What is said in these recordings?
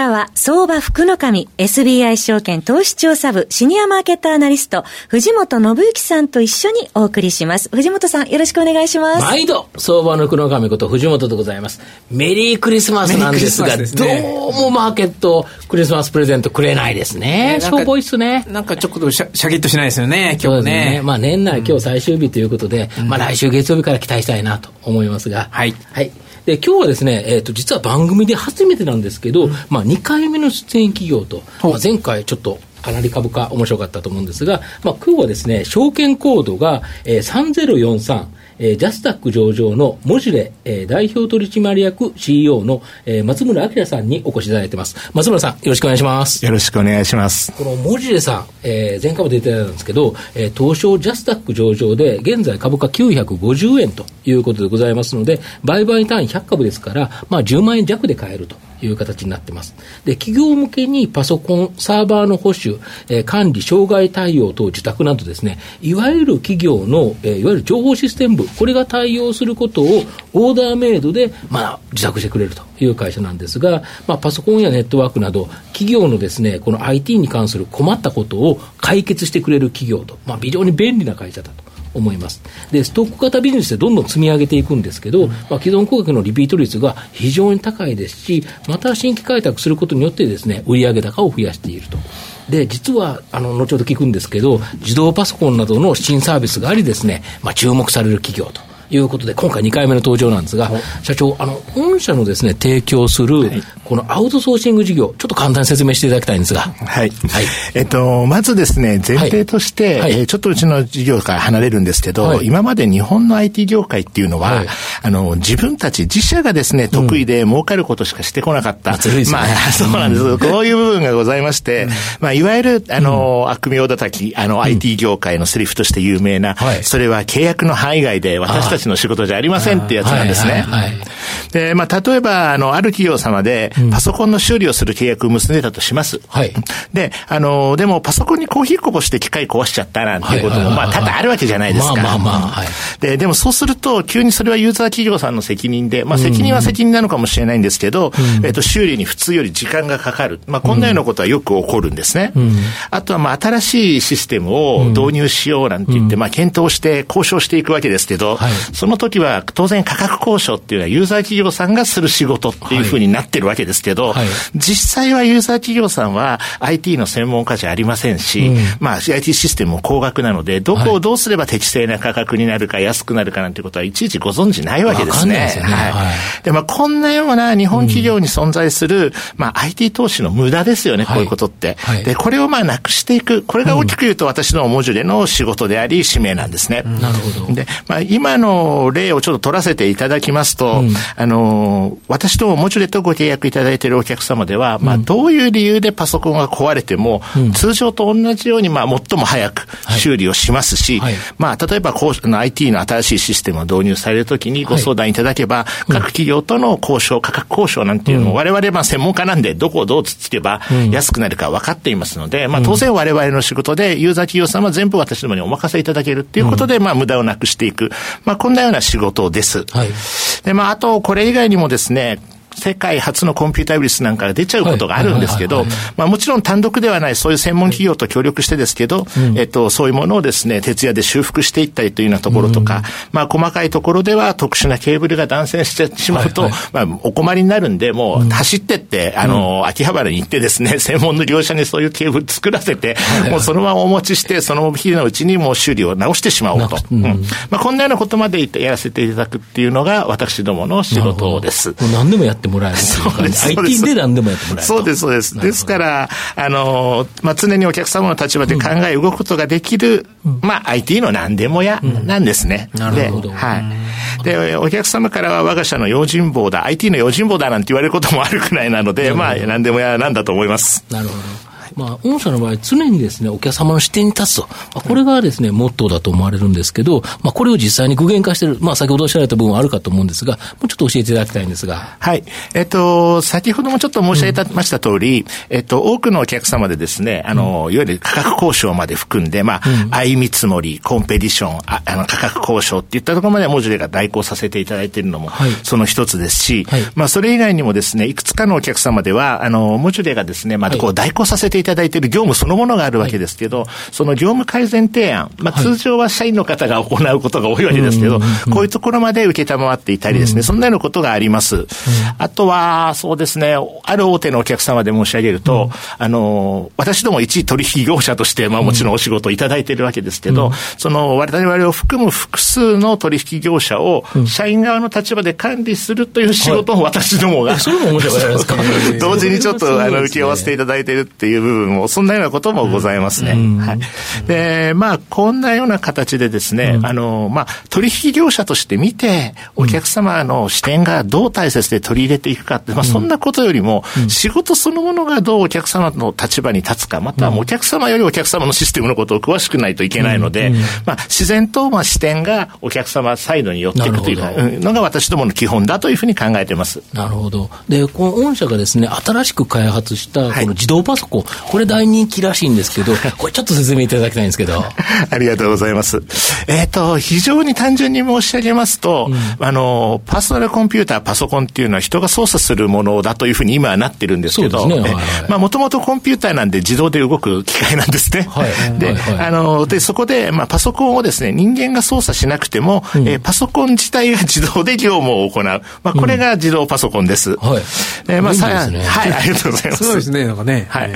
からは、相場福の神、SBI 証券投資調査部、シニアマーケットアナリスト、藤本信之さんと一緒にお送りします。藤本さん、よろしくお願いします。毎度、相場の福の神こと藤本でございます。メリークリスマスなんですが、すね、どうもマーケット、クリスマスプレゼントくれないですね。しょぼいっすね。なんかちょっとシャシャキッとしないですよね、今日ね。ねまあ年内今日最終日ということで、うん、まあ来週月曜日から期待したいなと思いますが、はい。はい。で今日はですね、えーと、実は番組で初めてなんですけど、うん、まあ、2回目の出演企業と、まあ、前回ちょっとかなり株価面白かったと思うんですが、まあ、今日はですね、証券コードが、えー、3043、えー、ジャスタック上場のモジレ、えー、代表取締役 CEO の、えー、松村明さんにお越しいただいてます。松村さん、よろしくお願いします。よろしくお願いします。このモジレさん、えー、前回も出てたんですけど、えー、東証ジャスタック上場で、現在株価950円ということでございますので、売買単位100株ですから、まあ10万円弱で買えると。いう形になってます。で、企業向けにパソコン、サーバーの保守、えー、管理、障害対応等自宅などですね、いわゆる企業の、えー、いわゆる情報システム部、これが対応することをオーダーメイドで、まあ、自宅してくれるという会社なんですが、まあ、パソコンやネットワークなど、企業のですね、この IT に関する困ったことを解決してくれる企業と、まあ、非常に便利な会社だと。思います。で、ストック型ビジネスでどんどん積み上げていくんですけど、うん、まあ、既存顧客のリピート率が非常に高いですし、また新規開拓することによってですね、売上高を増やしていると。で、実は、あの、後ほど聞くんですけど、自動パソコンなどの新サービスがありですね、まあ、注目される企業と。いうことで、今回2回目の登場なんですが、社長、あの、御社のですね、提供する、このアウトソーシング事業、ちょっと簡単に説明していただきたいんですが。はい。はい、えっと、まずですね、前提として、はい、えー、ちょっとうちの事業から離れるんですけど、はい、今まで日本の IT 業界っていうのは、はい、あの、自分たち、自社がですね、得意で儲かることしかしてこなかった。うん、まあ、そうなんです。こういう部分がございまして、まあ、いわゆる、あの、悪名叩き、あの、IT 業界のセリフとして有名な、それは契約の範囲外で私たちの仕事じゃありませんってやつなんですね。はいで、まあ、例えば、あの、ある企業様で、パソコンの修理をする契約を結んでたとします。はい。で、あの、でも、パソコンにコーヒーこぼして機械壊しちゃったなんていうことも、まあ、多々あるわけじゃないですか。まあまあまあ、はい。で、でもそうすると、急にそれはユーザー企業さんの責任で、まあ、責任は責任なのかもしれないんですけど、うん、えっと、修理に普通より時間がかかる。まあ、こんなようなことはよく起こるんですね。うん、あとは、まあ、新しいシステムを導入しようなんて言って、まあ、検討して交渉していくわけですけど、はい、その時は、当然価格交渉っていうのはユーザー企業さんがする仕事っていうふうになってるわけですけど、はいはい、実際はユーザー企業さんは IT の専門家じゃありませんし、うん、まあ IT システムも高額なので、どこをどうすれば適正な価格になるか安くなるかなんてことはいちいちご存知ないわけですね。すねはい。で、まあこんなような日本企業に存在する、うん、まあ IT 投資の無駄ですよね、こういうことって。で、これをまあなくしていく。これが大きく言うと私のモジュレの仕事であり、使命なんですね。なるほど。で、まあ今の例をちょっと取らせていただきますと、うん、あの、私とモジュレとご契約いただいているお客様では、まあ、どういう理由でパソコンが壊れても、通常と同じように、まあ、最も早く修理をしますし、はい。はい、まあ、例えば、こう、IT の新しいシステムを導入されるときにご相談いただけば、各企業との交渉、価格交渉なんていうのも、我々、まあ、専門家なんで、どこをどうつつけば安くなるか分かっていますので、まあ、当然我々の仕事で、ユーザー企業さんは全部私どもにお任せいただけるっていうことで、まあ、無駄をなくしていく。まあ、こんなような仕事です。はい、で、まあ、あと、これ以外にもですね、世界初のコンピュータウイルスなんかが出ちゃうことがあるんですけど、まあもちろん単独ではない、そういう専門企業と協力してですけど、うん、えっと、そういうものをですね、徹夜で修復していったりというようなところとか、うん、まあ細かいところでは特殊なケーブルが断線してしまうと、はいはい、まあお困りになるんで、もう走ってって、あの、秋葉原に行ってですね、専門の業者にそういうケーブル作らせて、もうそのままお持ちして、その日のうちにもう修理を直してしまおうと。うん、まあこんなようなことまでやらせていただくっていうのが私どもの仕事です。何でもやってもらえる。そうです。IT で何でもやってもらえるそうです、そうです。ですから、あの、まあ、常にお客様の立場で考え、動くことができる、まあ、IT の何でもやなんですね。なるほど。はい。で、お客様からは我が社の用心棒だ、IT の用心棒だなんて言われることもあるくらいなので、まあ、何でもやなんだと思います。なるほど。まあ、御社の場合、常にですね、お客様の視点に立つと。まあ、これがですね、モットーだと思われるんですけど、まあ、これを実際に具現化している、まあ、先ほどおっしゃられた部分はあるかと思うんですが、もうちょっと教えていただきたいんですが。はい。えっと、先ほどもちょっと申し上げました通り、うん、えっと、多くのお客様でですね、あの、いわゆる価格交渉まで含んで、まあ、相見積もり、コンペティション、ああの、価格交渉っていったところまでモジュレが代行させていただいているのも、はい、その一つですし、はい、まあ、それ以外にもですね、いくつかのお客様では、あの、モジュレがですね、まあ、こう、代行させていただいている業務そのものがあるわけですけど、その業務改善提案、まあ、通常は社員の方が行うことが多いわけですけど、こういうところまで受けたまっていたりですね、そんなようなことがあります。あとは、そうですね、ある大手のお客様で申し上げると、あの、私ども一取引業者として、まあ、もちろんお仕事をいただいているわけですけど、その、我々を含む複数の取引業者を、社員側の立場で管理するという仕事を私どもが、それも面白い 同時にちょっと、あの、受け合わせていただいているっていう部分も、そんなようなこともございますね。はい。で、まあ、こんなような形でですね、あの、まあ、取引業者として見て、お客様の視点がどう大切で取り入れていくかって、まあ、そんなことよりも、仕事そのものがどうお客様の立場に立つか、またはお客様よりお客様のシステムのことを詳しくないといけないので、まあ、自然と、まあ、視点がお客様サイドに寄っていくというのが私どもの基本だというふうに考えています。なるほど。で、この御社がですね、新しく開発したこの自動パソコン、はい、これ大人気らしいんですけど、これちょっと説明いただきたいんですけど。ありがとうございます。えっ、ー、と、非常に単純に申し上げますと、うん、あの、パーソナルコンピューター、パソコンっていうのは人が操作するものだというふうに今はなってるんですけど、ねはいはい、まあ、もともとコンピューターなんで自動で動く機械なんですね。はい、で、はいはい、あの、で、そこで、まあ、パソコンをですね、人間が操作しなくても、うん、えー、パソコン自体が自動で業務を行う。まあ、これが自動パソコンです。うん、はい。えー、まあ、さ、ね、はい、ありがとうございます。すごいですね、なんかね。はい。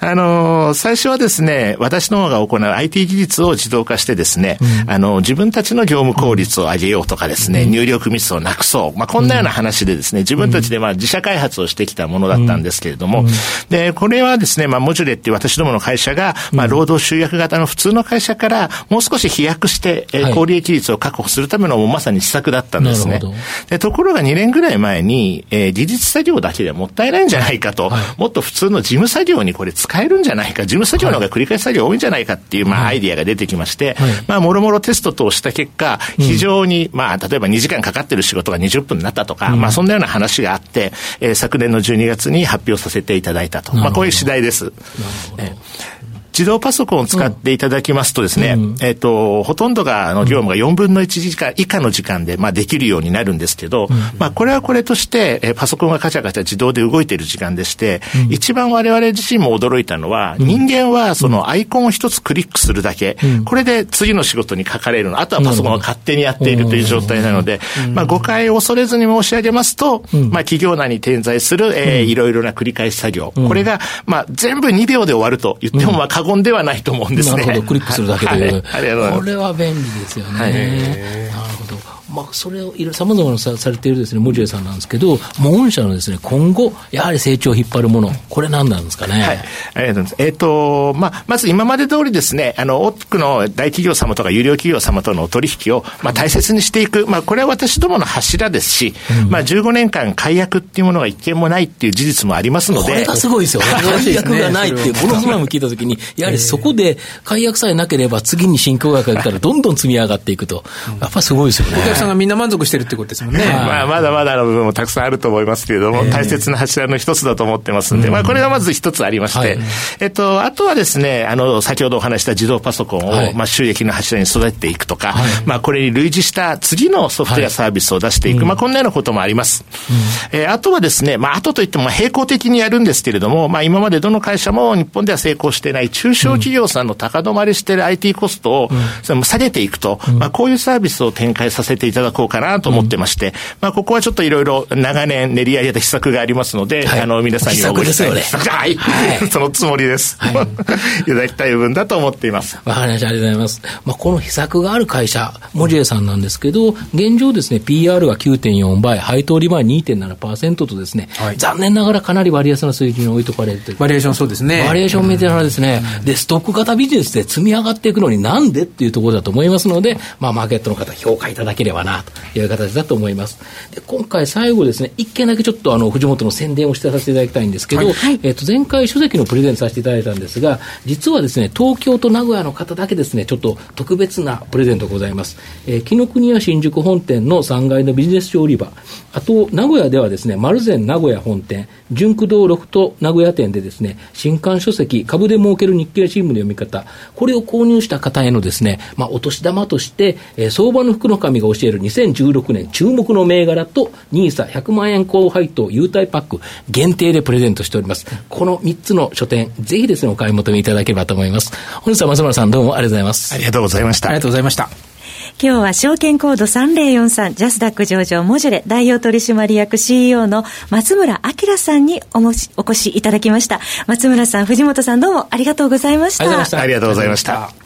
あの、最初はですね、私の方が行う IT 技術を自動化してですね、うん、あの、自分たちの業務効率を上げようとかですね、うん、入力ミスをなくそう。まあ、こんなような話でですね、自分たちでまあ自社開発をしてきたものだったんですけれども、で、これはですね、まあ、モジュレっていう私どもの会社が、まあ、労働集約型の普通の会社から、もう少し飛躍して、えー、高利益率を確保するためのまさに施策だったんですね。でところが2年ぐらい前に、えー、技術作業だけでもったいないんじゃないかと、はい、もっと普通の事務作業にこれ使えるんじゃないか、事務作業の方が繰り返し作業多いんじゃないかっていう、まあ、アイディアが出てきまして、はい、まあ、もろもろテスト等した結果、非常に、まあ、例えば2時間かかってる仕事が20分になったとか、うん、まあ、そんなような話があって、えー、昨年の12月に発表させていただいたと。まあ、こういう次第です。なるほど。えー自動パソコンを使っていただきますとですね、うん、えっ、ー、と、ほとんどが、あの、業務が4分の1時間以下の時間で、まあ、できるようになるんですけど、うん、まあ、これはこれとして、えー、パソコンがカチャカチャ自動で動いている時間でして、うん、一番我々自身も驚いたのは、人間はそのアイコンを一つクリックするだけ、これで次の仕事にかかれるの。あとはパソコンが勝手にやっているという状態なので、まあ、誤解を恐れずに申し上げますと、まあ、企業内に点在する、えー、いろいろな繰り返し作業。これが、まあ、全部2秒で終わると言っても、まあ、過言ではないと思うんですね。なるほど、クリックするだけで。はい。これは便利ですよね。はい、なるほど。まあ、それをさまざまなさされているですね、モジュレさんなんですけど、もう御社のですね、今後、やはり成長を引っ張るもの、これ何なんですかね？はい。ありがとうございます。えっ、ー、と、まあ、まず今まで通りですね、あの、多くの大企業様とか有料企業様との取引を、まあ、大切にしていく。まあ、これは私どもの柱ですし、うん、まあ、15年間解約っていうものが一件もないっていう事実もありますので。これがすごいですよね。解約がないっていう、この今も聞いたときに、やはりそこで解約さえなければ次に新興額が来たらどんどん積み上がっていくと。やっぱりすごいですよね。んがみんな満足してるってことですもんね。まあ、まだまだの部分もたくさんあると思いますけれども、大切な柱の一つだと思ってますんで、まあ、これがまず一つありまして、えっと、あとはですね、あの、先ほどお話した自動パソコンを、まあ、収益の柱に育てていくとか、まあ、これに類似した次のソフトウェアサービスを出していく、まあ、こんなようなこともあります。えあとはですね、まあ、あとといっても並行的にやるんですけれども、まあ、今までどの会社も日本では成功していない中小企業さんの高止まりしている IT コストを、下げていくと、まあ、こういうサービスを展開させていただこうかなと思ってまして、まあ、ここはちょっといろいろ長年練り上げた秘策がありますので、はい、あの、皆さんにおごりしたい。はい。はい、そのつもりです。はい。いただきたい部分だと思っています。わかりました。ありがとうございます。まあ、この秘策がある会社、モジェさんなんですけど、現状ですね、PR が9.4倍、配当利回り2.7%とですね、はい、残念ながらかなり割安な水準に置いとかれるという。バリエーションそうですね。バリエーションメディアですね。で、ストック型ビジネスで積み上がっていくのになんでっていうところだと思いますので、まあ、マーケットの方評価いただければばなという形だと思います。で今回最後ですね、一件だけちょっとあの藤本の宣伝をしてさせていただきたいんですけど、はいえっ、ー、と前回書籍のプレゼントさせていただいたんですが、実はですね、東京と名古屋の方だけですね、ちょっと特別なプレゼントございます。えー、紀ノ国屋新宿本店の3階のビジネス書売り場、あと名古屋ではですね、丸善名古屋本店、純駆動ロフト名古屋店でですね、新刊書籍、株で儲ける日経新聞の読み方、これを購入した方へのですね、まあ、お年玉として、えー、相場の福の神が教える2016年注目の銘柄と NISA100 万円高配当優待パック限定でプレゼントしております。この3つの書店、ぜひですね、お買い求めいただければと思います。本日は松村さんどうもありがとうございます。ありがとうございました。ありがとうございました。今日は証券コード3043ジャスダック上場モジュレ代表取締役 CEO の松村明さんにおもしお越しいただきました。松村さん、藤本さんどうもありがとうございました。ありがとうございました。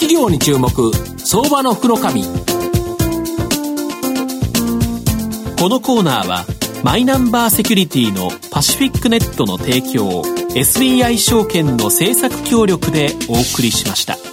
企業に注目相場の福のこのコーナーはマイナンバーセキュリティのパシフィックネットの提供 SBI 証券の政策協力でお送りしました。